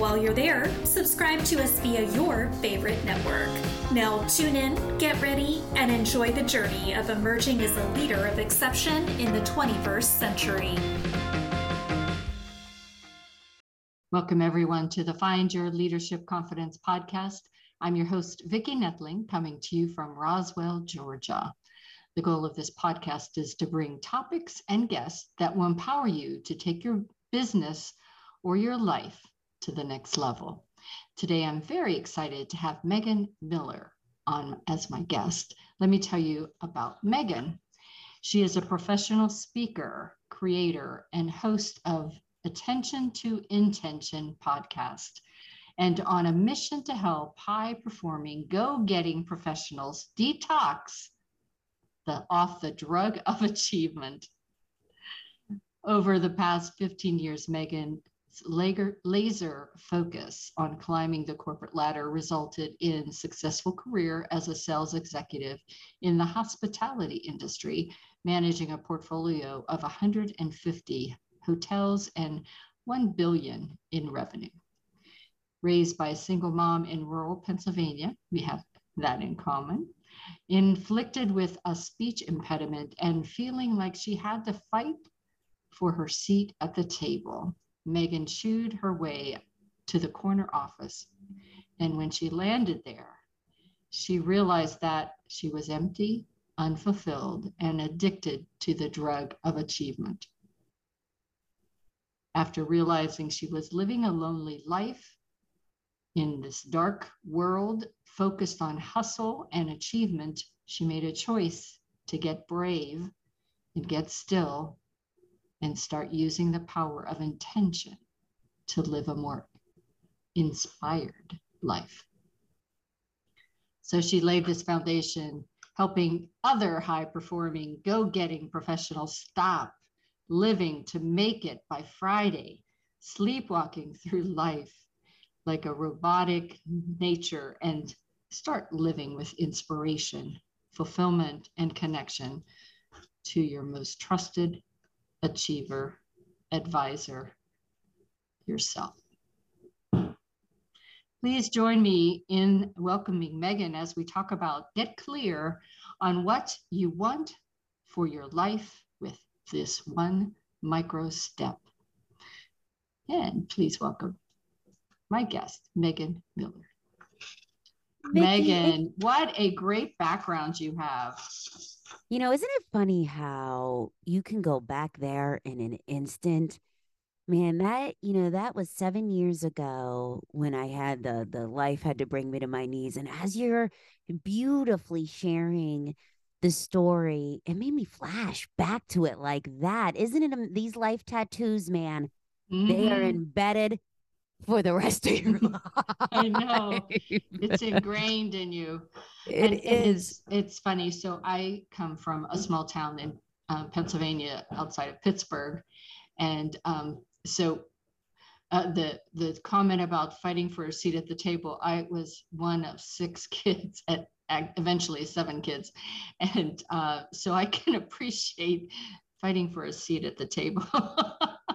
While you're there, subscribe to us via your favorite network. Now, tune in, get ready, and enjoy the journey of emerging as a leader of exception in the 21st century. Welcome, everyone, to the Find Your Leadership Confidence podcast. I'm your host, Vicki Nedling, coming to you from Roswell, Georgia. The goal of this podcast is to bring topics and guests that will empower you to take your business or your life to the next level. Today, I'm very excited to have Megan Miller on as my guest. Let me tell you about Megan. She is a professional speaker, creator, and host of Attention to Intention podcast, and on a mission to help high performing, go getting professionals detox the, off the drug of achievement. Over the past 15 years, Megan laser focus on climbing the corporate ladder resulted in successful career as a sales executive in the hospitality industry managing a portfolio of 150 hotels and 1 billion in revenue. Raised by a single mom in rural pennsylvania we have that in common. Inflicted with a speech impediment and feeling like she had to fight for her seat at the table Megan shooed her way to the corner office. And when she landed there, she realized that she was empty, unfulfilled, and addicted to the drug of achievement. After realizing she was living a lonely life in this dark world focused on hustle and achievement, she made a choice to get brave and get still and start using the power of intention to live a more inspired life. So she laid this foundation, helping other high performing, go getting professionals stop living to make it by Friday, sleepwalking through life like a robotic nature and start living with inspiration, fulfillment, and connection to your most trusted achiever, advisor yourself. Please join me in welcoming Megan as we talk about get clear on what you want for your life with this one micro step. And please welcome my guest, Megan Miller. Megan, what a great background you have. You know, isn't it funny how you can go back there in an instant? Man, that, you know, that was seven years ago when I had the the life had to bring me to my knees. And as you're beautifully sharing the story, it made me flash back to it like that. Isn't it? These life tattoos, man, mm-hmm. they are mm-hmm. embedded for the rest of your life. I know it's ingrained in you. It and is. It's, it's funny. So I come from a small town in uh, Pennsylvania outside of Pittsburgh, and um, so uh, the the comment about fighting for a seat at the table. I was one of six kids at eventually seven kids, and uh, so I can appreciate fighting for a seat at the table.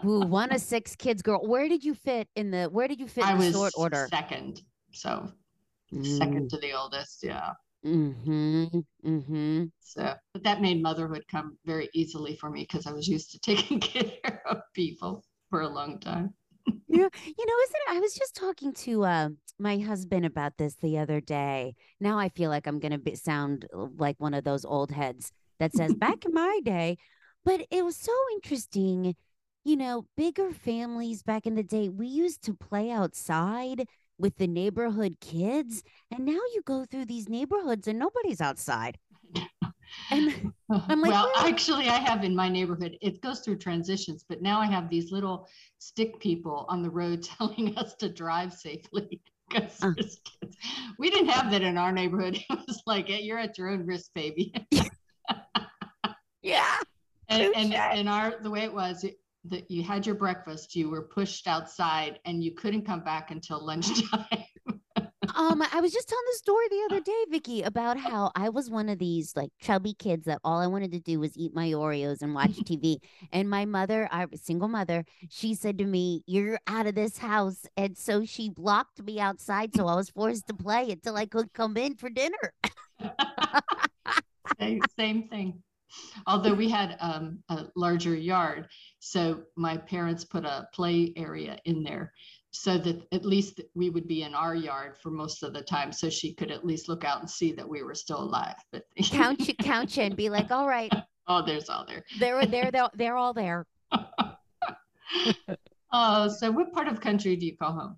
Ooh, one of six kids, girl. Where did you fit in the? Where did you fit I in the sort order? Second, so mm. second to the oldest. Yeah. Hmm. Hmm. So, but that made motherhood come very easily for me because I was used to taking care of people for a long time. yeah, you know, isn't it? I was just talking to uh, my husband about this the other day. Now I feel like I'm going to sound like one of those old heads that says, "Back in my day," but it was so interesting you know, bigger families back in the day, we used to play outside with the neighborhood kids. And now you go through these neighborhoods and nobody's outside. And I'm like, well, actually, I have in my neighborhood, it goes through transitions, but now I have these little stick people on the road telling us to drive safely. Uh. We didn't have that in our neighborhood. It was like, you're at your own risk, baby. yeah. And, and, and our the way it was, that you had your breakfast, you were pushed outside, and you couldn't come back until lunchtime. um, I was just telling the story the other day, Vicki, about how I was one of these like chubby kids that all I wanted to do was eat my Oreos and watch TV. And my mother, I was single mother, she said to me, You're out of this house. And so she blocked me outside. So I was forced to play until I could come in for dinner. same, same thing although we had um, a larger yard. So my parents put a play area in there so that at least we would be in our yard for most of the time so she could at least look out and see that we were still alive but count you count you and be like all right. Oh there's all there. They're they're they're, they're all there. Oh so what part of country do you call home?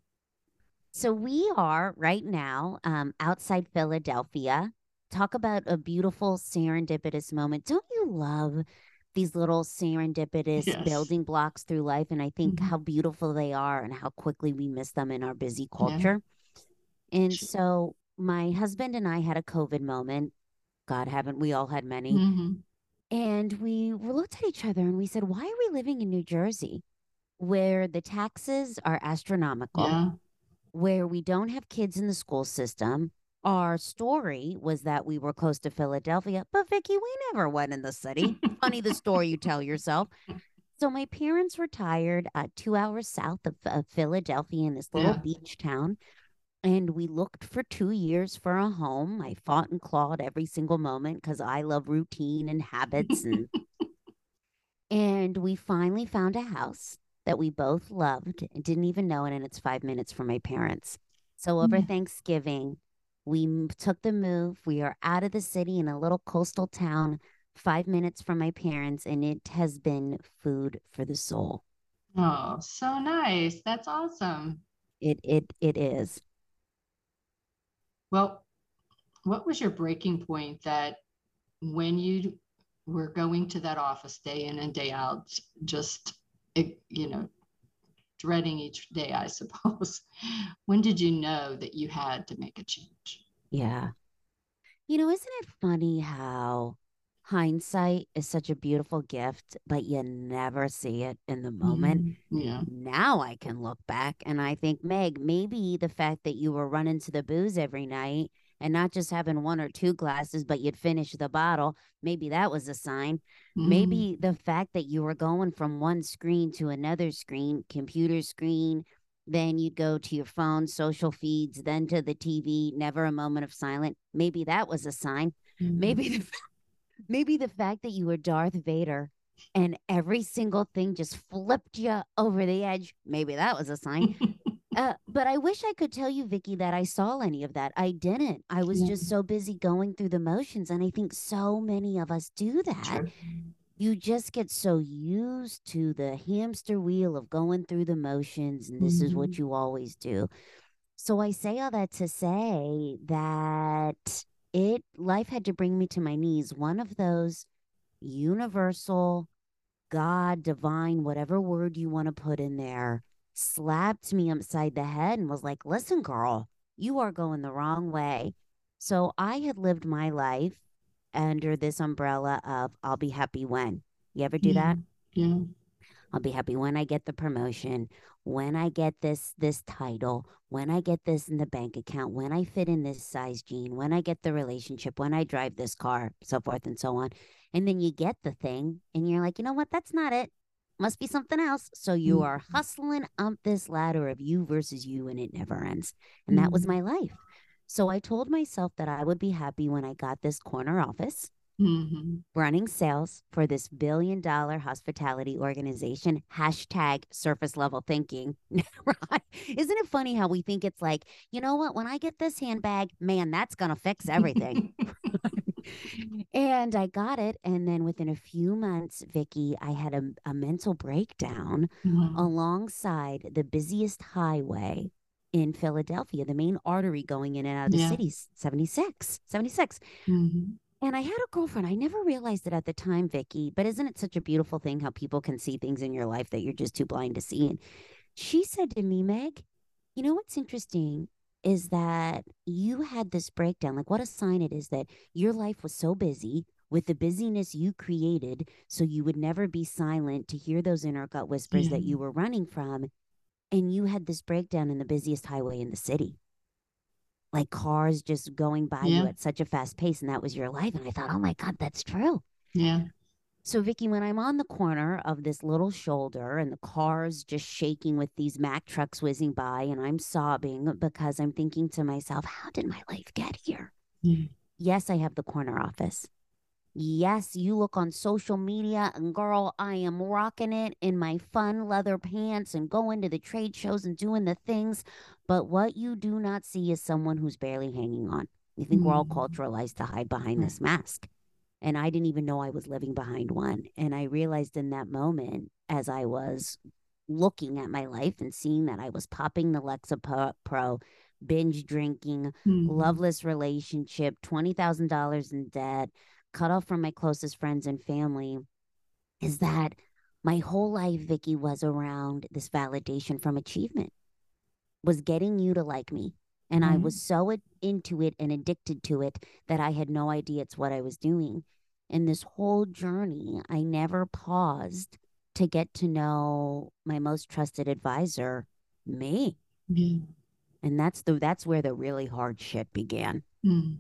So we are right now um, outside philadelphia talk about a beautiful serendipitous moment. Don't you love these little serendipitous yes. building blocks through life? And I think mm-hmm. how beautiful they are and how quickly we miss them in our busy culture. Yeah. And so my husband and I had a COVID moment. God, haven't we all had many? Mm-hmm. And we looked at each other and we said, Why are we living in New Jersey where the taxes are astronomical, yeah. where we don't have kids in the school system, our story was that we were close to Philadelphia, but Vicki, we never went in the city. Funny the story you tell yourself. So my parents retired uh, two hours south of uh, Philadelphia in this little yeah. beach town. And we looked for two years for a home. I fought and clawed every single moment because I love routine and habits. And, and we finally found a house that we both loved and didn't even know it. And it's five minutes from my parents. So over mm. Thanksgiving, we took the move. We are out of the city in a little coastal town, five minutes from my parents, and it has been food for the soul. Oh, so nice. That's awesome. It it it is. Well, what was your breaking point that when you were going to that office day in and day out, just you know, dreading each day, I suppose. when did you know that you had to make a change? Yeah. You know, isn't it funny how hindsight is such a beautiful gift, but you never see it in the moment? Mm-hmm. Yeah. Now I can look back and I think, Meg, maybe the fact that you were running to the booze every night and not just having one or two glasses, but you'd finish the bottle. Maybe that was a sign. Mm. Maybe the fact that you were going from one screen to another screen, computer screen, then you'd go to your phone, social feeds, then to the TV, never a moment of silence. Maybe that was a sign. Mm. Maybe the, maybe the fact that you were Darth Vader and every single thing just flipped you over the edge. Maybe that was a sign. Uh, but I wish I could tell you, Vicki, that I saw any of that. I didn't. I was yeah. just so busy going through the motions. And I think so many of us do that. Sure. You just get so used to the hamster wheel of going through the motions, and this mm-hmm. is what mm-hmm. you always do. So I say all that to say that it life had to bring me to my knees. One of those universal, God, divine, whatever word you want to put in there slapped me upside the head and was like, listen, girl, you are going the wrong way. So I had lived my life under this umbrella of I'll be happy when. You ever do yeah. that? Yeah. I'll be happy when I get the promotion, when I get this this title, when I get this in the bank account, when I fit in this size jean, when I get the relationship, when I drive this car, so forth and so on. And then you get the thing and you're like, "You know what? That's not it must be something else. So you are mm-hmm. hustling up this ladder of you versus you, and it never ends. And that was mm-hmm. my life. So I told myself that I would be happy when I got this corner office. Mm-hmm. Running sales for this billion dollar hospitality organization, hashtag surface level thinking. right? Isn't it funny how we think it's like, you know what, when I get this handbag, man, that's going to fix everything. and I got it. And then within a few months, Vicki, I had a, a mental breakdown mm-hmm. alongside the busiest highway in Philadelphia, the main artery going in and out of the yeah. city, 76, 76. Mm-hmm. And I had a girlfriend. I never realized it at the time, Vicki, but isn't it such a beautiful thing how people can see things in your life that you're just too blind to see? And she said to me, Meg, you know what's interesting is that you had this breakdown. Like, what a sign it is that your life was so busy with the busyness you created, so you would never be silent to hear those inner gut whispers Yeah. that you were running from. And you had this breakdown in the busiest highway in the city. Like cars just going by you at such a fast pace, and that was your life. And I thought, oh my God, that's true. Yeah. So, Vicki, when I'm on the corner of this little shoulder and the car's just shaking with these Mack trucks whizzing by, and I'm sobbing because I'm thinking to myself, how did my life get here? Yeah. Yes, I have the corner office. Yes, you look on social media, and girl, I am rocking it in my fun leather pants and going to the trade shows and doing the things. But what you do not see is someone who's barely hanging on. You think we're all Mm. culturalized to hide behind this mask. And I didn't even know I was living behind one. And I realized in that moment, as I was looking at my life and seeing that I was popping the Lexapro, Pro binge drinking, Mhm. loveless relationship, $20,000 in debt, cut off from my closest friends and family, is that my whole life, Vicki, was around this validation from achievement, was getting you to like me. And I Mhm. was so into it and addicted to it that I had no idea it's what I was doing. And this whole journey, I never paused to get to know my most trusted advisor, me. Yeah. And that's the that's where the really hard shit began. Mm.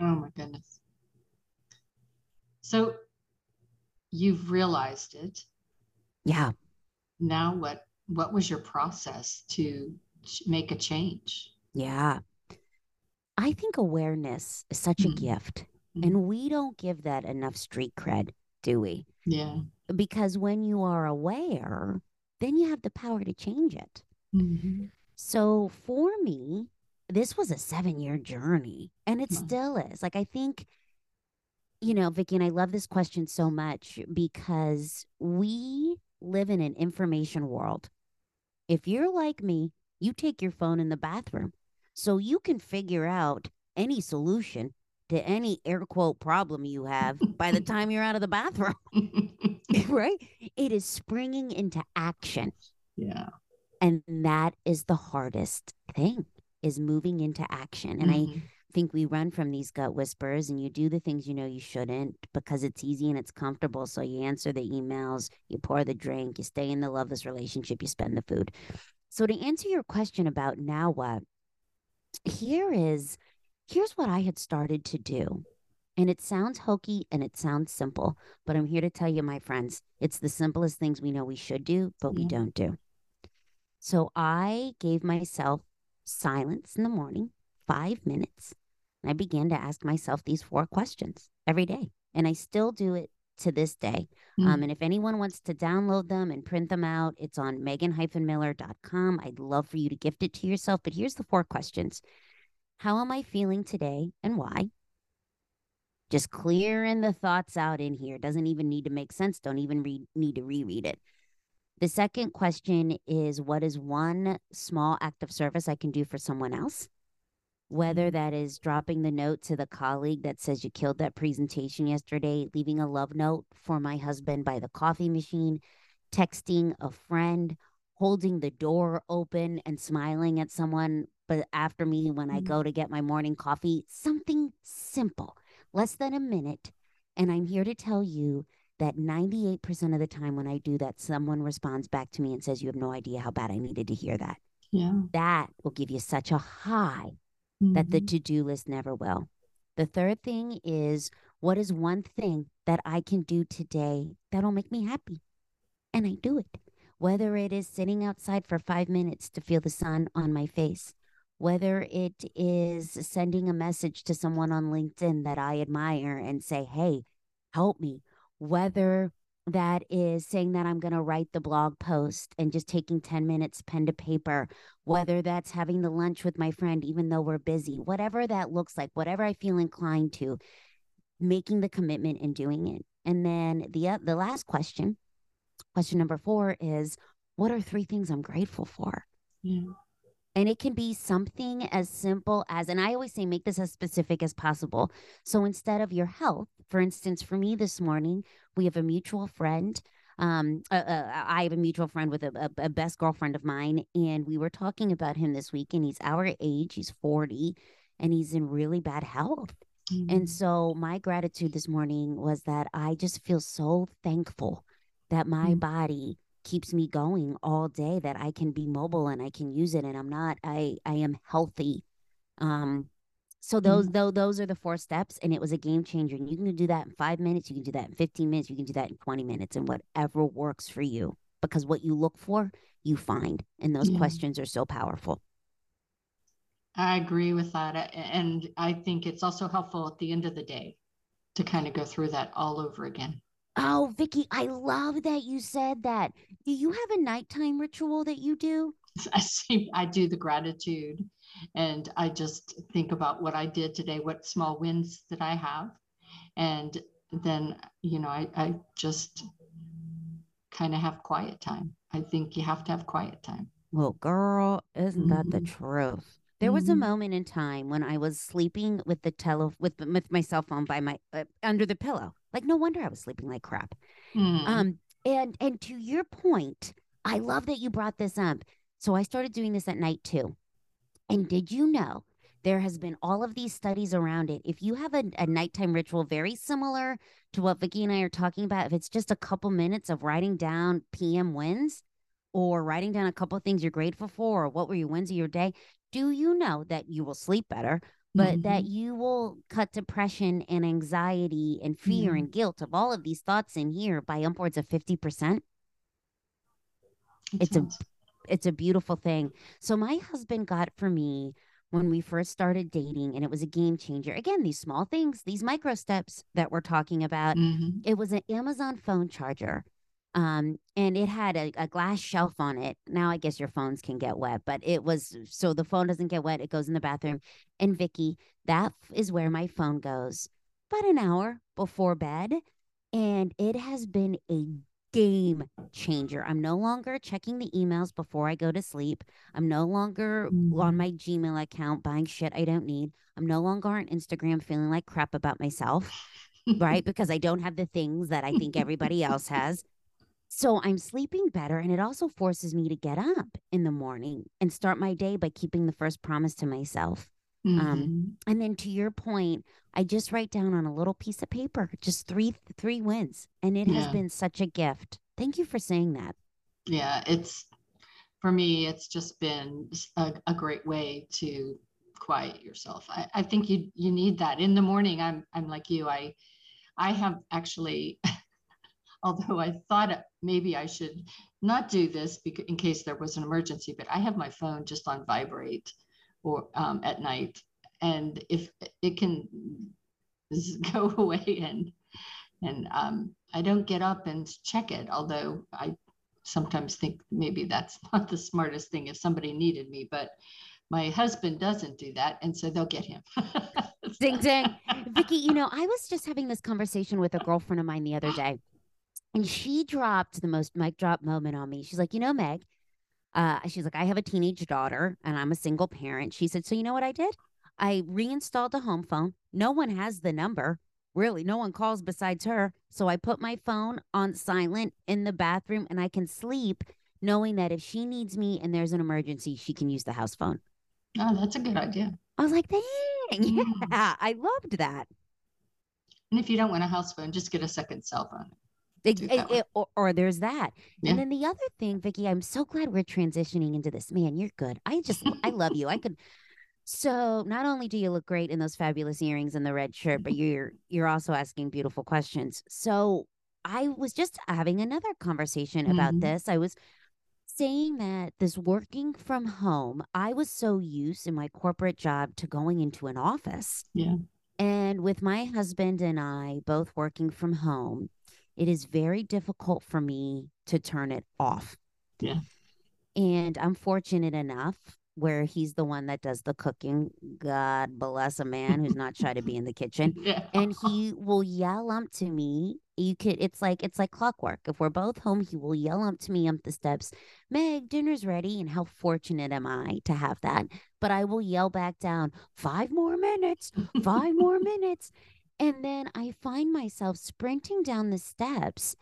Oh my goodness. So you've realized it. Yeah. Now what what was your process to make a change? Yeah. I think awareness is such a Mm. gift. Mm. And we don't give that enough street cred, do we? Yeah. Because when you are aware, then you have the power to change it. Mhm. So for me, this was a seven year journey and it Wow. still is. Like, I think, you know, Vicki, and I love this question so much because we live in an information world. If you're like me, you take your phone in the bathroom so you can figure out any solution to any air quote problem you have by the time you're out of the bathroom, right? It is springing into action. yeah. And that is the hardest thing is moving into action. And I Mhm. think we run from these gut whispers and you do the things you know you shouldn't because it's easy and it's comfortable. So you answer the emails, you pour the drink, you stay in the loveless relationship, you spend the food. So to answer your question about now what, here is here's what I had started to do. And it sounds hokey and it sounds simple, but I'm here to tell you, my friends, it's the simplest things we know we should do, but we don't do. So I gave myself silence in the morning, five minutes. And I began to ask myself these four questions every day. And I still do it to this day. Um, Mm. and if anyone wants to download them and print them out, it's on megan-miller.com. I'd love for you to gift it to yourself. But here's the four questions How am I feeling today and why? Just clearing the thoughts out in here. Doesn't even need to make sense. Don't even read, need to reread it. The second question is What is one small act of service I can do for someone else? Whether that is dropping the note to the colleague that says you killed that presentation yesterday, leaving a love note for my husband by the coffee machine, texting a friend, holding the door open and smiling at someone, but after me when I Mhm. go to get my morning coffee, something simple, less than a minute. And I'm here to tell you that 98% of the time when I do that, someone responds back to me and says, You have no idea how bad I needed to hear that. Yeah. That will give you such a high that the Mhm. to do list never will. The third thing is what is one thing that I can do today that'll make me happy? And I do it. Whether it is sitting outside for five minutes to feel the sun on my face, whether it is sending a message to someone on LinkedIn that I admire and say, hey, help me, whether that is saying that I'm going to write the blog post and just taking 10 minutes pen to paper, whether that's having the lunch with my friend, even though we're busy, whatever that looks like, whatever I feel inclined to, making the commitment and doing it. And then the uh, the last question, question number four is, what are three things I'm grateful for? Yeah. And it can be something as simple as, and I always say, make this as specific as possible. So instead of your health, for instance, for me this morning, we have a mutual friend Um, uh, uh, I have a mutual friend with a, a, a best girlfriend of mine, and we were talking about him this week. And he's our age; he's forty, and he's in really bad health. Mm-hmm. And so, my gratitude this morning was that I just feel so thankful that my mm-hmm. body keeps me going all day that I can be mobile and I can use it and I'm not I I am healthy. Um so those mm-hmm. those are the four steps and it was a game changer and you can do that in 5 minutes, you can do that in 15 minutes, you can do that in 20 minutes and whatever works for you because what you look for, you find and those yeah. questions are so powerful. I agree with that and I think it's also helpful at the end of the day to kind of go through that all over again. Oh, Vicki, I love that you said that. Do you have a nighttime ritual that you do? I see. I do the gratitude, and I just think about what I did today, what small wins that I have, and then you know I, I just kind of have quiet time. I think you have to have quiet time. Well, girl, isn't mm-hmm. that the mm-hmm. truth? There was a mm-hmm. moment in time when I was sleeping with the tele with with my cell phone by my uh, under the pillow. Like no wonder I was sleeping like crap. Mm. Um and and to your point, I love that you brought this up. So I started doing this at night too. And did you know there has been all of these studies around it. If you have a, a nighttime ritual very similar to what Vicki and I are talking about, if it's just a couple minutes of writing down PM wins or writing down a couple things you're grateful for or what were your wins of your day, do you know that you will sleep better, but mm-hmm. that you will cut depression and anxiety and fear mm-hmm. and guilt of all of these thoughts in here by upwards of 50%? it's a it's a beautiful thing. So my husband got for me when we first started dating and it was a game changer. Again, these small things, these micro steps that we're talking about. Mm-hmm. It was an Amazon phone charger um, and it had a, a, glass shelf on it. Now I guess your phones can get wet, but it was so the phone doesn't get wet. It goes in the bathroom. And Vicki, that is where my phone goes about an hour before bed, and it has been a game changer. I'm no longer checking the emails before I go to sleep. I'm no longer mm. on my Gmail account buying shit I don't need. I'm no longer on Instagram feeling like crap about myself, right? Because I don't have the things that I think everybody else has. So I'm sleeping better. And it also forces me to get up in the morning and start my day by keeping the first promise to myself. Um, mm-hmm. Um, and then to your point, I just write down on a little piece of paper just three three wins, and it yeah. has been such a gift. Thank you for saying that. Yeah, it's for me. It's just been a, a great way to quiet yourself. I, I think you you need that in the morning. I'm I'm like you. I I have actually although I thought maybe I should not do this because, in case there was an emergency, but I have my phone just on vibrate or um, at night. And if it can go away and and um, I don't get up and check it, although I sometimes think maybe that's not the smartest thing if somebody needed me, but my husband doesn't do that and so they'll get him ding ding vicki you know i was just having this conversation with a girlfriend of mine the other day and she dropped the most mic drop moment on me. She's like, you know, Meg, uh, she's like, I have a teenage daughter and I'm a single parent. She said, so you know what I did? I reinstalled the home phone. No one has the number. Really, no one calls besides her. So I put my phone on silent in the bathroom and I can sleep knowing that if she needs me and there's an emergency, she can use the house phone. Oh, that's a good idea. I was like, dang, yeah, I loved that. And if you don't want a house phone, just get a second cell phone. It, it, it, or, or, there's that. Yeah. And then the other thing, Vicki, I'm so glad we're transitioning into this. Man, you're good. I just, I love you. I could. So not only do you look great in those fabulous earrings and the red shirt, but you're you're also asking beautiful questions. So I was just having another conversation mm-hmm. about this. I was saying that this working from home, I was so used in my corporate job to going into an office. Yeah. And with my husband and I both working from home, it is very difficult for me to turn it off. Yeah. And I'm fortunate enough where he's the one that does the cooking. God bless a man who's not shy to be in the kitchen. Yeah. And he will yell up to me. You could it's like it's like clockwork. If we're both home, he will yell up to me up the steps, Meg, dinner's ready. And how fortunate am I to have that? But I will yell back down, five more minutes, five more minutes. And then I find myself sprinting down the steps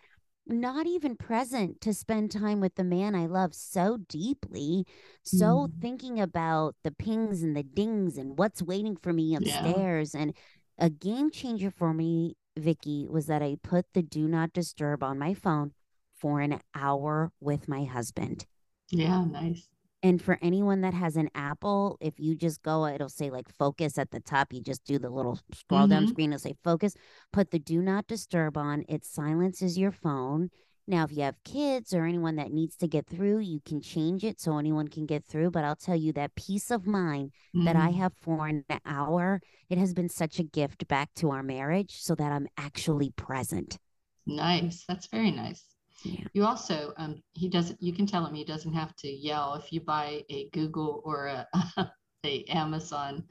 not even present to spend time with the man I love so deeply, so Mm. thinking about the pings and the dings and what's waiting for me Yeah. upstairs. And a game changer for me, Vicki, was that I put the do not disturb on my phone for an hour with my husband. Yeah, nice. And for anyone that has an Apple, if you just go, it'll say like focus at the top. You just do the little scroll down Mhm. screen, it'll say focus. Put the do not disturb on. It silences your phone. Now, if you have kids or anyone that needs to get through, you can change it so anyone can get through. But I'll tell you that peace of mind that I Mhm. have for an hour, it has been such a gift back to our marriage so that I'm actually present. Nice. That's very nice. Yeah. You also, um, he doesn't, you can tell him he doesn't have to yell if you buy a Google or a, a Amazon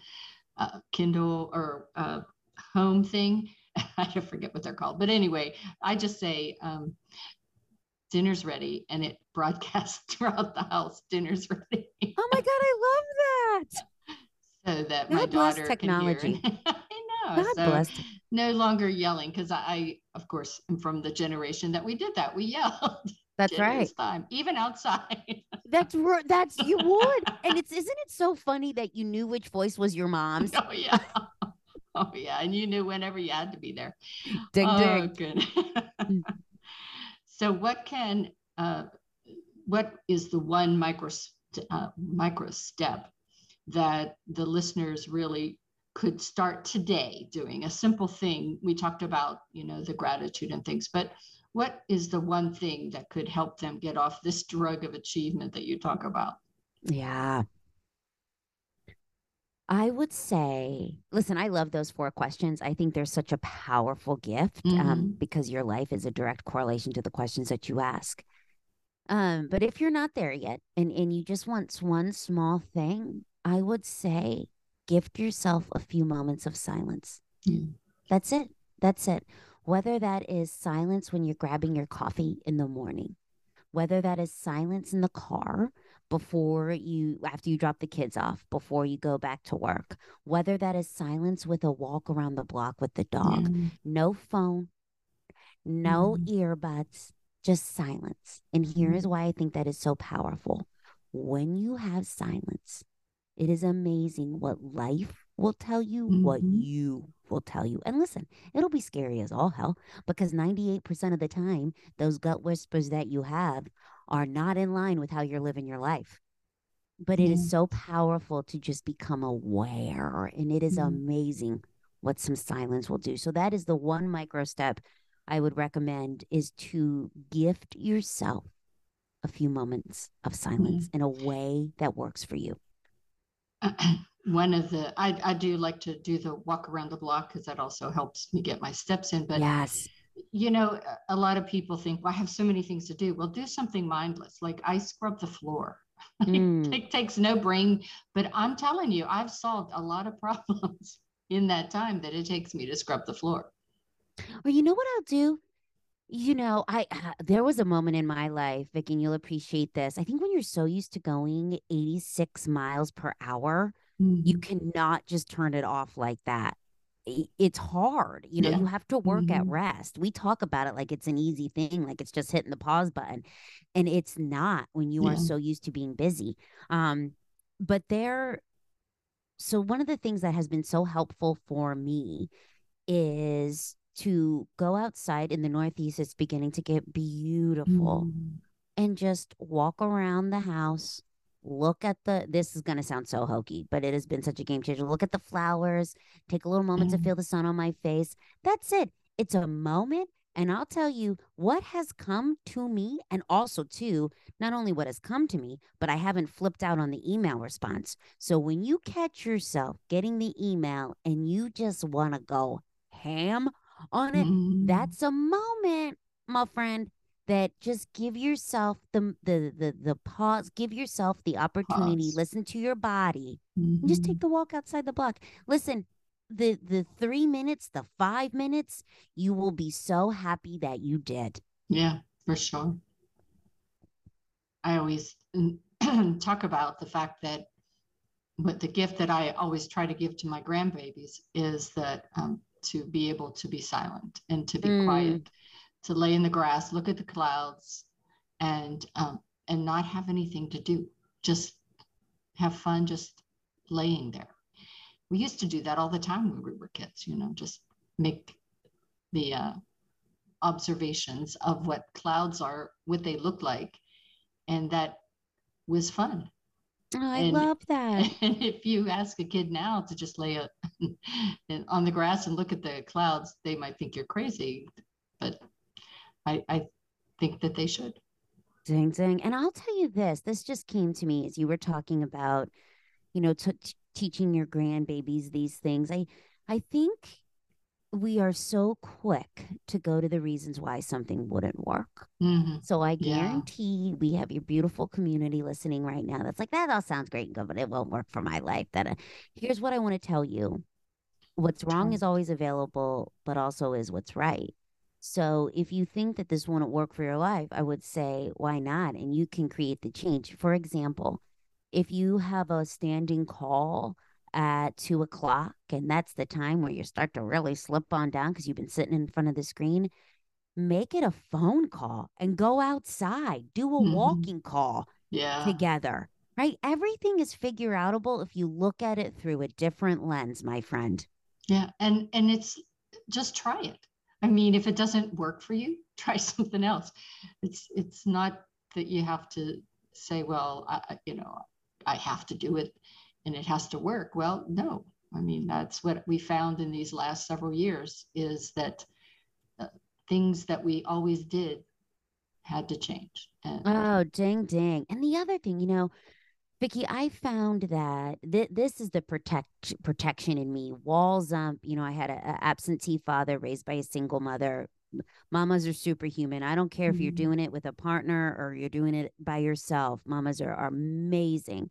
uh, Kindle or uh, home thing. I forget what they're called. But anyway, I just say, um, dinner's ready and it broadcasts throughout the house, dinner's ready. Oh my God, I love that. so that my God bless daughter technology. I know. God so bless. No longer yelling because I, I, of course, am from the generation that we did that. We yelled. That's right. time, even outside. That's ri- that's you would, and it's isn't it so funny that you knew which voice was your mom's? oh yeah. Oh yeah, and you knew whenever you had to be there. Ding oh, ding. good. so, what can, uh, what is the one micro uh, micro step that the listeners really could start today doing? A simple thing. We talked about, you know, the gratitude and things, but what is the one thing that could help them get off this drug of achievement that you talk about? Yeah. I would say, listen, I love those four questions. I think they're such a powerful gift um, Mhm. because your life is a direct correlation to the questions that you ask. Um, but if you're not there yet and, and you just want one small thing, I would say gift yourself a few moments of silence. Mm. That's it. That's it. Whether that is silence when you're grabbing your coffee in the morning, whether that is silence in the car before you, after you drop the kids off, before you go back to work, whether that is silence with a walk around the block with the dog, Yeah. no phone, no Mhm. earbuds, just silence. And here is Mhm. why I think that is so powerful. When you have silence, it is amazing what life will tell you, what Mhm. you will tell you. And listen, it'll be scary as all hell because 98% of the time, those gut whispers that you have are not in line with how you're living your life. But it Yeah. is so powerful to just become aware. And it is Mhm. amazing what some silence will do. So that is the one micro step I would recommend is to gift yourself a few moments of silence in a way that works for you. one of the I, I do like to do the walk around the block because that also helps me get my steps in but yes. you know a- lot of people think well i have so many things to do well do something mindless like i scrub the floor Mm. it takes no brain but i'm telling you i've solved a lot of problems in that time that it takes me to scrub the floor Or you know what I'll do? You know, I there was a moment in my life, Vicki, and you'll appreciate this. I think when you're so used to going 86 miles per hour, you cannot just turn it off like that. It's hard. You know, Yeah. you have to work at Mhm. rest. We talk about it like it's an easy thing, like it's just hitting the pause button. And it's not when you are so used to being busy. Um, but there, so one of the things that has been so helpful for me is to go outside in the Northeast. It's beginning to get beautiful Mm. and just walk around the house. Look at the, this is going to sound so hokey, but it has been such a game changer. Look at the flowers, take a little moment to feel the sun on my face. That's it. It's a moment. And I'll tell you what has come to me, and also, too, not only what has come to me, but I haven't flipped out on the email response. So when you catch yourself getting the email and you just want to go ham on it, Mm. that's a moment, my friend, that just give yourself the the the the pause, give yourself the opportunity, Pause. listen to your body, and just take the walk outside the block. Listen, the the 3 minutes, the 5 minutes, you will be so happy that you did. Yeah, for sure. I always talk about the fact that what the gift that I always try to give to my grandbabies is that um, to be able to be silent and to be Mm. quiet. to lay in the grass, look at the clouds, and um, and not have anything to do. Just have fun, just laying there. We used to do that all the time when we were kids. You know, just make the uh, observations of what clouds are, what they look like, and that was fun. Oh, I And- love that. And if you ask a kid now to just lay a, on the grass and look at the clouds, they might think you're crazy. But I, I think that they should. Ding, ding. And I'll tell you this this just came to me as you were talking about, you know, t- teaching your grandbabies these things. I, I think we are so quick to go to the reasons why something wouldn't work. Mhm. So I Yeah. guarantee we have your beautiful community listening right now. That's like, that all sounds great and good, but it won't work for my life. That uh, here's what I want to tell you. What's wrong is always available, but also is what's right. So if you think that this wouldn't work for your life, I would say, why not? And you can create the change. For example, if you have a standing call at two o'clock and that's the time where you start to really slip on down because you've been sitting in front of the screen, make it a phone call and go outside, do a Mhm. walking call Yeah. together, right? Everything is figure outable if you look at it through a different lens, my friend. Yeah. And and it's just try it. I mean, if it doesn't work for you, try something else. It's it's not that you have to say, well, I- you know, I have to do it and it has to work. Well, no. I mean, that's what we found in these last several years is that uh, things that we always did had to change. And Oh, ding, ding. And the other thing, you know, Vicki, I found that th- this is the protect protection in me. Walls up. You know, I had a, a absentee father raised by a single mother. Mamas are superhuman. I don't care if you're Mhm. doing it with a partner or you're doing it by yourself. Mamas are, are amazing.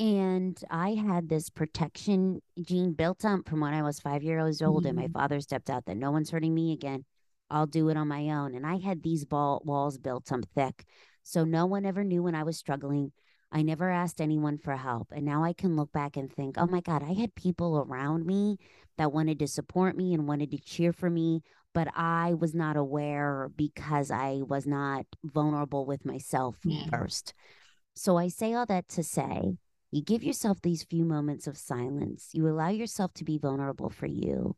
And I had this protection gene built up from when I was five years old, and my Mhm. father stepped out that no one's hurting me again. I'll do it on my own. And I had these ball walls built up thick. So no one ever knew when I was struggling. I never asked anyone for help. And now I can look back and think, oh my God, I had people around me that wanted to support me and wanted to cheer for me, but I was not aware because I was not vulnerable with myself Yeah. first. So I say all that to say, you give yourself these few moments of silence, you allow yourself to be vulnerable for you.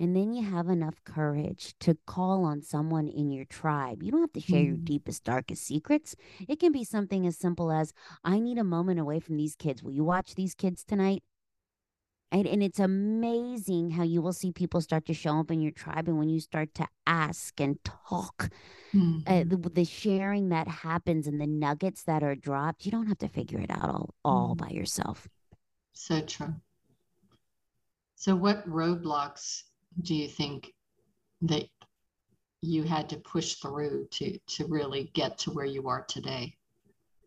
And then you have enough courage to call on someone in your tribe. You don't have to share your Mhm. deepest, darkest secrets. It can be something as simple as I need a moment away from these kids. Will you watch these kids tonight? And, and it's amazing how you will see people start to show up in your tribe. And when you start to ask and talk, uh, Mhm. the, the sharing that happens and the nuggets that are dropped, you don't have to figure it out all, all Mhm. by yourself. So true. So, what roadblocks do you think that you had to push through to to really get to where you are today?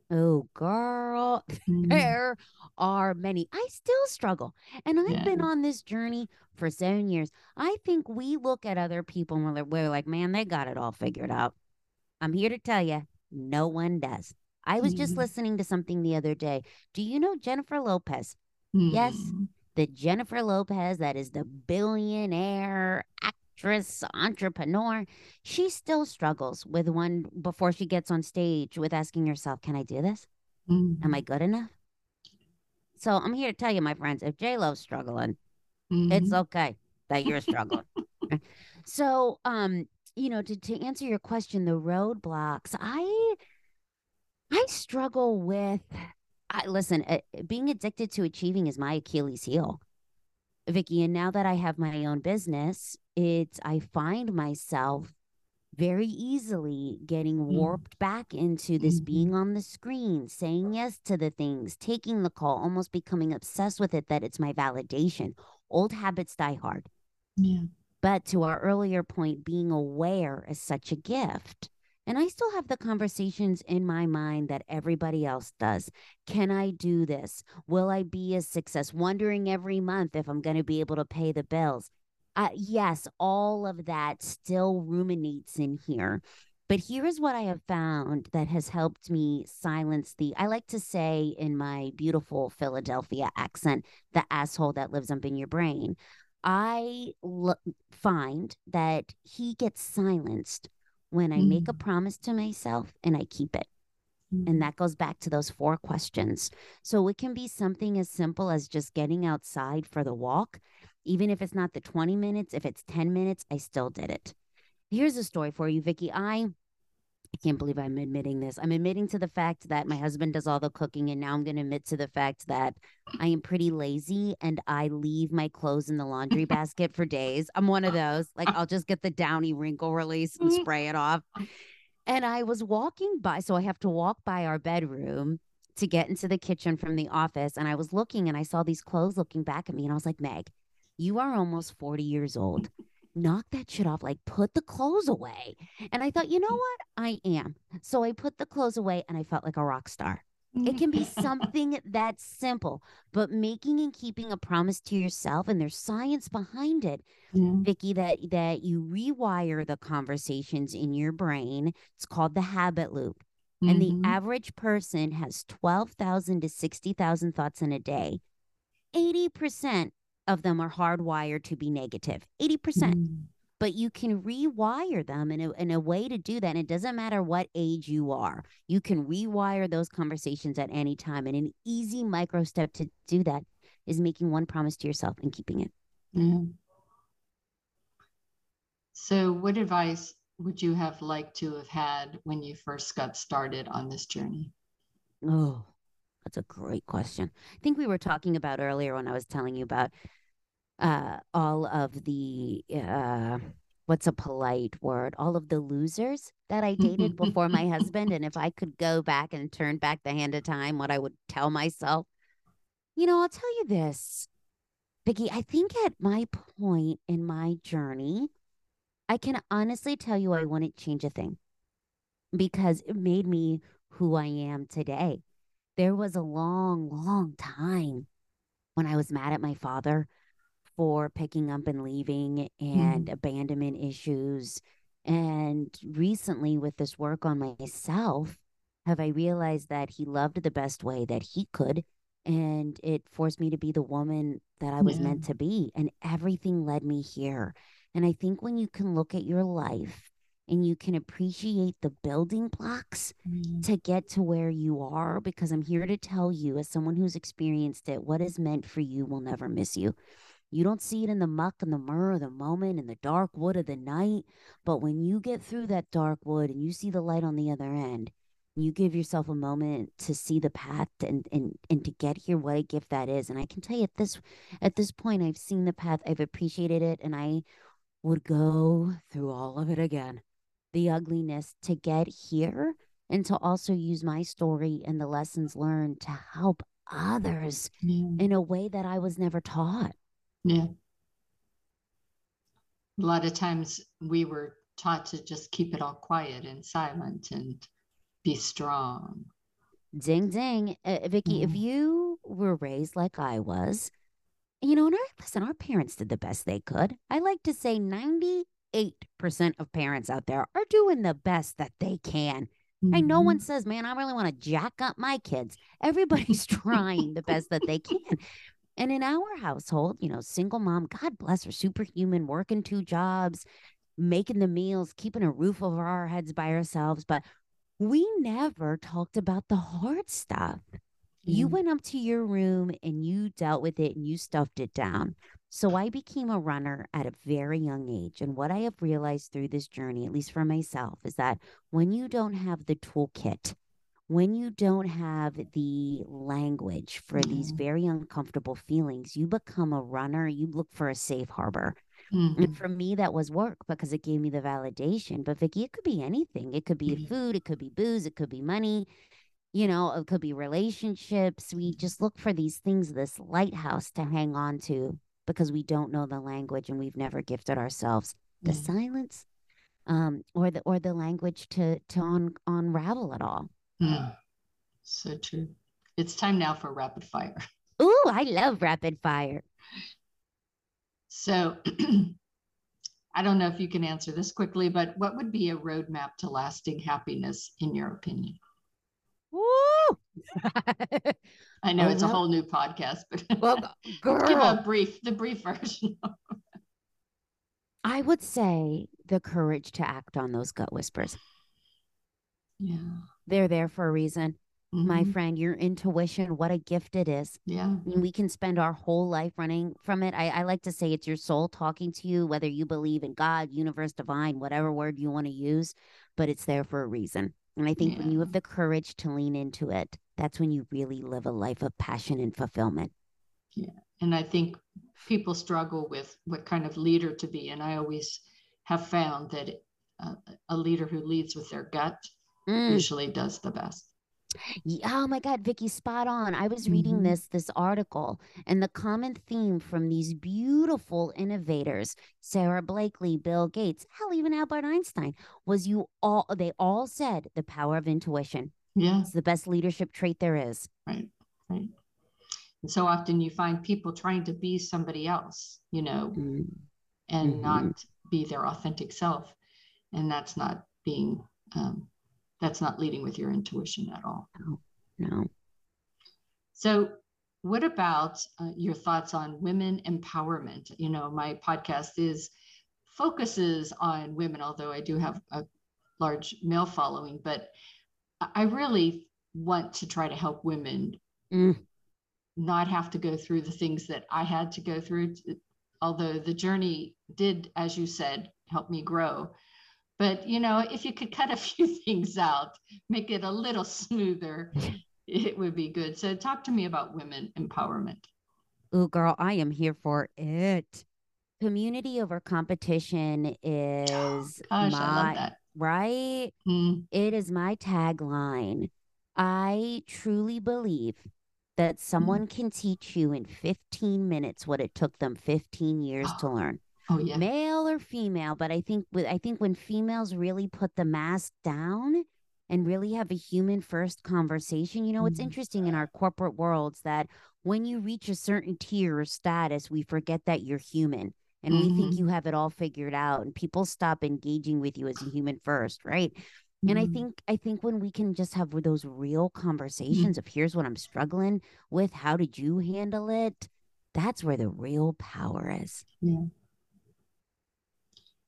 Oh, girl, Mm, there are many. I still struggle. And I've been on this journey for seven years. I think we look at other people and we're like, we're like, man, they got it all figured out. I'm here to tell you, no one does. I was just Mhm. listening to something the other day. Do you know Jennifer Lopez? Yes. mm, the Jennifer Lopez that is the billionaire actress entrepreneur, she still struggles with one before she gets on stage with asking herself, Can I do this? Am I mhm, good enough? So I'm here to tell you, my friends, if J Lo's struggling, it's mhm, okay that you're struggling. so, um, you know, to, to answer your question, the roadblocks, I I struggle with I listen, uh, being addicted to achieving is my Achilles heel. Vicki, and now that I have my own business, it's I find myself very easily getting Mm. warped back into this Mhm. being on the screen, saying yes to the things, taking the call, almost becoming obsessed with it that it's my validation. Old habits die hard. Yeah. But to our earlier point, being aware is such a gift. And I still have the conversations in my mind that everybody else does. Can I do this? Will I be a success? Wondering every month if I'm going to be able to pay the bills. Uh, yes, all of that still ruminates in here. But here is what I have found that has helped me silence the, I like to say in my beautiful Philadelphia accent, the asshole that lives up in your brain. I l- find that he gets silenced when I mm. make a mm. promise to myself and I keep it. Mm. And that goes back to those four questions. So it can be something as simple as just getting outside for the walk. Even if it's not the 20 minutes, if it's 10 minutes, I still did it. Here's a story for you, Vicki. I I can't believe I'm admitting this. I'm admitting to the fact that my husband does all the cooking, and now I'm going to admit to the fact that I am pretty lazy and I leave my clothes in the laundry basket for days. I'm one of those. Like, I'll just get the Downy wrinkle release and spray it off. And I was walking by, so I have to walk by our bedroom to get into the kitchen from the office. And I was looking and I saw these clothes looking back at me, and I was like, Meg, you are almost 40 years old knock that shit off, like put the clothes away. And I thought, you know what? I am. So I put the clothes away and I felt like a rock star. It can be something that simple, but making and keeping a promise to yourself, and there's science behind it, yeah. Vicki, that that you rewire the conversations in your brain. It's called the habit loop. Mm-hmm. And the mm-hmm. average person has 12,000 to 60,000 thoughts in a day. 80% of them are hardwired to be negative 80%. Mm. But you can rewire them in a, in a way to do that. And it doesn't matter what age you are, you can rewire those conversations at any time. And an easy micro step to do that is making one promise to yourself and keeping it. Mm. So, what advice would you have liked to have had when you first got started on this journey? Oh, that's a great question. I think we were talking about earlier when I was telling you about uh, all of the uh, what's a polite word? All of the losers that I dated before my husband. And if I could go back and turn back the hand of time, what I would tell myself, you know, I'll tell you this, Vicki, I think at my point in my journey, I can honestly tell you I wouldn't change a thing because it made me who I am today. There was a long, long time when I was mad at my father for picking up and leaving and mm. abandonment issues. And recently, with this work on myself, have I realized that he loved the best way that he could. And it forced me to be the woman that I was yeah. meant to be. And everything led me here. And I think when you can look at your life and you can appreciate the building blocks mm. to get to where you are, because I'm here to tell you, as someone who's experienced it, what is meant for you will never miss you. You don't see it in the muck and the myrrh of the moment in the dark wood of the night. But when you get through that dark wood and you see the light on the other end, you give yourself a moment to see the path and, and and to get here what a gift that is and i can tell you at this at this point i've seen the path i've appreciated it and i would go through all of it again the ugliness to get here and to also use my story and the lessons learned to help others yeah. in a way that i was never taught yeah. A lot of times we were taught to just keep it all quiet and silent and be strong. Ding ding. Uh, Vicki, if you were raised like I was, you know, and our, listen, our parents did the best they could. I like to say 98% of parents out there are doing the best that they can. Mm-hmm. And no one mm-hmm. says, man, I really want to jack up my kids. Everybody's trying the best that they can. And in our household, you know, single mom, God bless her, superhuman, working two jobs, making the meals, keeping a roof over our heads by ourselves. But we never talked about the hard stuff. Mm. You went up to your room and you dealt with it and you stuffed it down. So I became a runner at a very young age. And what I have realized through this journey, at least for myself, is that when you don't have the toolkit when you don't have the language for mm-hmm. these very uncomfortable feelings, you become a runner, you look for a safe harbor. Mm-hmm. And for me, that was work because it gave me the validation. But Vicki, it could be anything. It could be mm-hmm. food, it could be booze, it could be money, you know, it could be relationships. We just look for these things, this lighthouse to hang on to because we don't know the language and we've never gifted ourselves the silence um, or the or the language to to un- unravel it all. Mm. So true. It's time now for rapid fire. Ooh, I love rapid fire. So I don't know if you can answer this quickly, but what would be a roadmap to lasting happiness in your opinion? Woo! I know oh, it's a whole new podcast, but well, give a brief, the brief version. I would say the courage to act on those gut whispers. Yeah. They're there for a reason. My Mhm. friend, your intuition, what a gift it is. Yeah. I mean, we can spend our whole life running from it. I, I like to say it's your soul talking to you, whether you believe in God, universe, divine, whatever word you want to use, but it's there for a reason. And I think when you have the courage to lean into it, that's when you really live a life of passion and fulfillment. Yeah. And I think people struggle with what kind of leader to be. And I always have found that uh, a leader who leads with their gut Mm. usually does the best. Oh my God, Vicki, spot on. I was reading Mhm. this this article, and the common theme from these beautiful innovators, Sara Blakely, Bill Gates, hell, even Albert Einstein, was you all they all said the power of intuition. Yeah. It's the best leadership trait there is. Right. Right. And so often you find people trying to be somebody else, you know, Mm, and Mhm. not be their authentic self. And that's not being, um, that's not leading with your intuition at all. no. So, what about uh, your thoughts on women empowerment? You know, my podcast is focuses on women, although I do have a large male following, but I I really want to try to help women Mm. not have to go through the things that I had to go through. Although the journey did, as you said, help me grow. But you know, if you could cut a few things out, make it a little smoother, it would be good. So talk to me about women empowerment. Ooh, girl, I am here for it. Community over competition is Gosh, my right. Mm, It is my tagline. I truly believe that someone can teach you in 15 minutes what it took them 15 years to learn. Oh yeah. Male or female, but I think with I think when females really put the mask down and really have a human first conversation, you know, it's Mhm. interesting in our corporate worlds that when you reach a certain tier or status, we forget that you're human and we think Mhm. you have it all figured out and people stop engaging with you as a human first, right? And I Mm, think I think when we can just have those real conversations of here's what I'm struggling with, how did you handle it? That's where the real power is. yeah.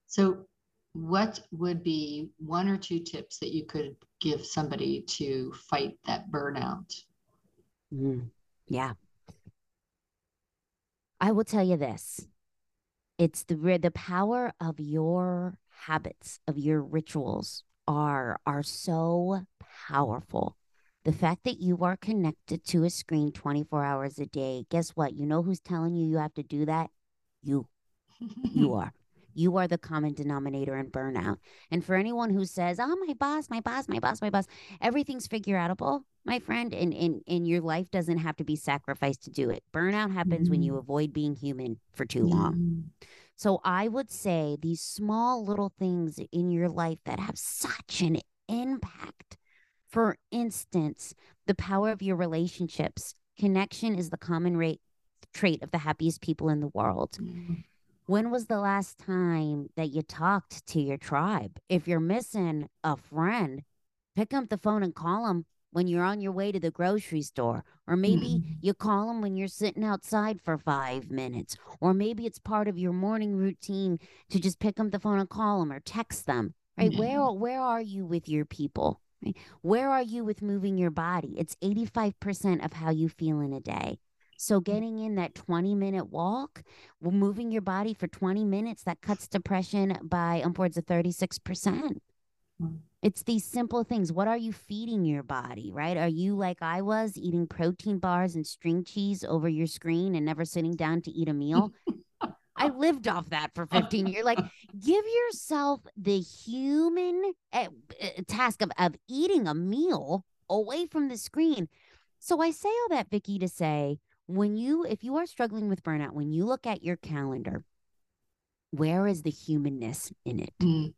So what would be one or two tips that you could give somebody to fight that burnout? Mm, yeah. I will tell you this. It's the the power of your habits, of your rituals are are so powerful. The fact that you are connected to a screen 24 hours a day, guess what? You know who's telling you you have to do that? You. You are. You are the common denominator in burnout. And for anyone who says, "Oh, my boss, my boss, my boss, my boss," everything's figure outable, my friend. And and and your life doesn't have to be sacrificed to do it. Burnout happens when you avoid being human for too long. Mm, So I would say these small little things in your life that have such an impact. For instance, the power of your relationships. Connection is the common rate trait of the happiest people in the world. mm, When was the last time that you talked to your tribe? If you're missing a friend, pick up the phone and call them when you're on your way to the grocery store. Or maybe mm, you call them when you're sitting outside for five minutes. Or maybe it's part of your morning routine to just pick up the phone and call them or text them. Right? Yeah. Where where are you with your people? Right? Where are you with moving your body? It's 85% of how you feel in a day. So getting in that 20 minute walk, moving your body for 20 minutes, that cuts depression by upwards of 36%. Mm. It's these simple things. What are you feeding your body, right? Are you like I was eating protein bars and string cheese over your screen and never sitting down to eat a meal? I lived off that for 15 years. Like, give yourself the human uh, uh, task of, of eating a meal away from the screen. So I say all that, Vicki, to say when you, if you are struggling with burnout, when you look at your calendar, where is the humanness in it? mm.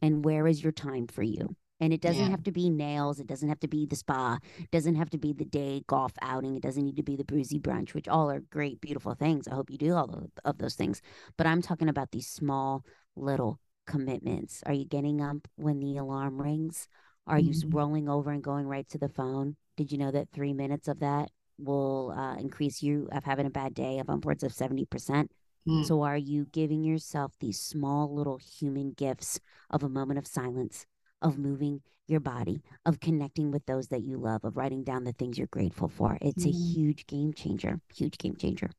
and where is your time for you? And it doesn't Yeah. have to be nails. It doesn't have to be the spa. It doesn't have to be the day golf outing. It doesn't need to be the bruisey brunch, which all are great, beautiful things. I hope you do all of, those things. But I'm talking about these small little commitments. Are you getting up when the alarm rings? Are you s Mhm. rolling over and going right to the phone? Did you know that three minutes of that will uh, increase you of having a bad day of upwards of 70%? Mm. So, are you giving yourself these small little human gifts of a moment of silence, of moving your body, of connecting with those that you love, of writing down the things you're grateful for? It's mm. a huge game changer, huge game changer.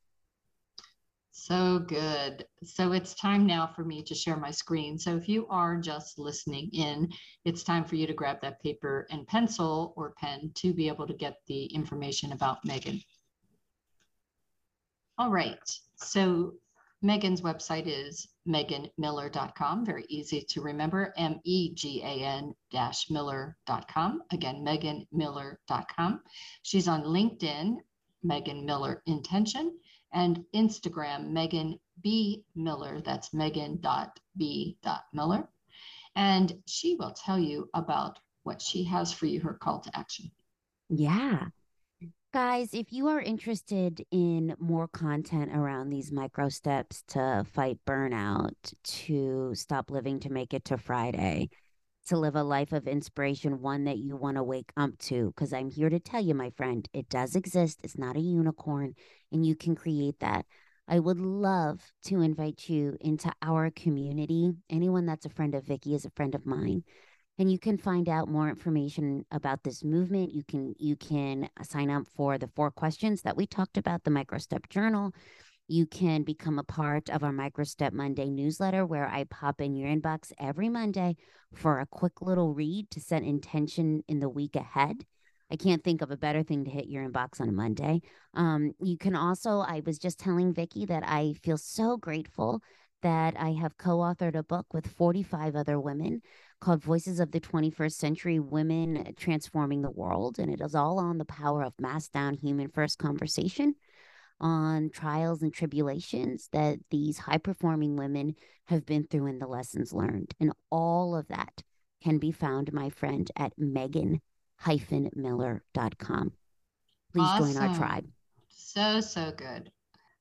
So good. So it's time now for me to share my screen. So if you are just listening in, it's time for you to grab that paper and pencil or pen to be able to get the information about Megan. All right. So Megan's website is meganmiller.com. Very easy to remember. M E G A N Miller.com. Again, meganmiller.com. She's on LinkedIn, Megan Miller Intention and Instagram, Megan B. Miller. That's megan.b.miller. And she will tell you about what she has for you, her call to action. Yeah. Guys, if you are interested in more content around these micro steps to fight burnout, to stop living to make it to Friday, to live a life of inspiration, one that you want to wake up to. Because I'm here to tell you, my friend, it does exist. It's not a unicorn, and you can create that. I would love to invite you into our community. Anyone that's a friend of Vicki is a friend of mine. And you can find out more information about this movement. You can you can uh, sign up for the four questions that we talked about, the microstep journal. You can become a part of our Microstep Monday newsletter where I pop in your inbox every Monday for a quick little read to set intention in the week ahead. I can't think of a better thing to hit your inbox on a Monday. Um, you can also, I was just telling Vicki that I feel so grateful that I have co authored a book with 45 other women called Voices of the 21st Century Women Transforming the World. And it is all on the power of mass down human first conversation on trials and tribulations that these high performing women have been through and the lessons learned. And all of that can be found, my friend, at Megan miller.com. Please awesome. join our tribe. So, so good.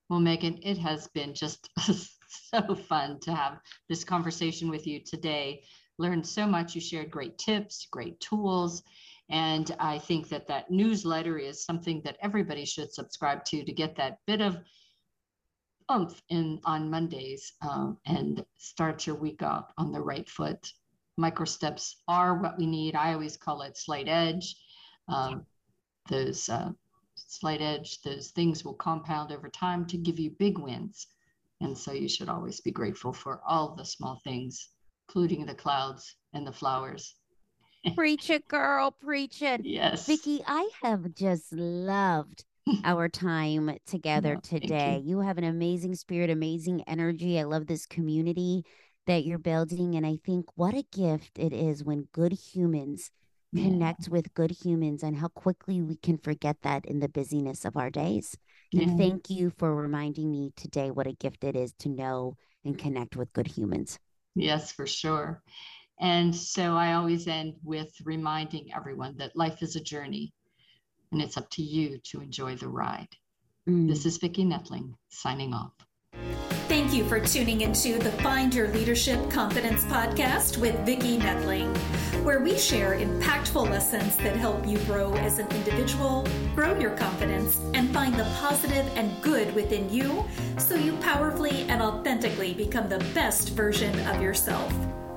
Well, Megan, it has been just so fun to have this conversation with you today. Learned so much. You shared great tips, great tools, and I think that that newsletter is something that everybody should subscribe to to get that bit of oomph in on Mondays um, and start your week out on the right foot. Micro steps are what we need. I always call it slight edge. Um, those uh, slight edge, those things will compound over time to give you big wins. And so you should always be grateful for all the small things, including the clouds and the flowers preach it, girl. Preach it. Yes. Vicki, I have just loved our time together no, today. You. you have an amazing spirit, amazing energy. I love this community that you're building. And I think what a gift it is when good humans connect with good humans and how quickly we can forget that in the busyness of our days. And yeah. thank you for reminding me today what a gift it is to know and connect with good humans. Yes, for sure. And so I always end with reminding everyone that life is a journey and it's up to you to enjoy the ride. Mm. This is Vicki Netling signing off. Thank you for tuning into the Find Your Leadership Confidence podcast with Vicki Netling, where we share impactful lessons that help you grow as an individual, grow your confidence, and find the positive and good within you so you powerfully and authentically become the best version of yourself.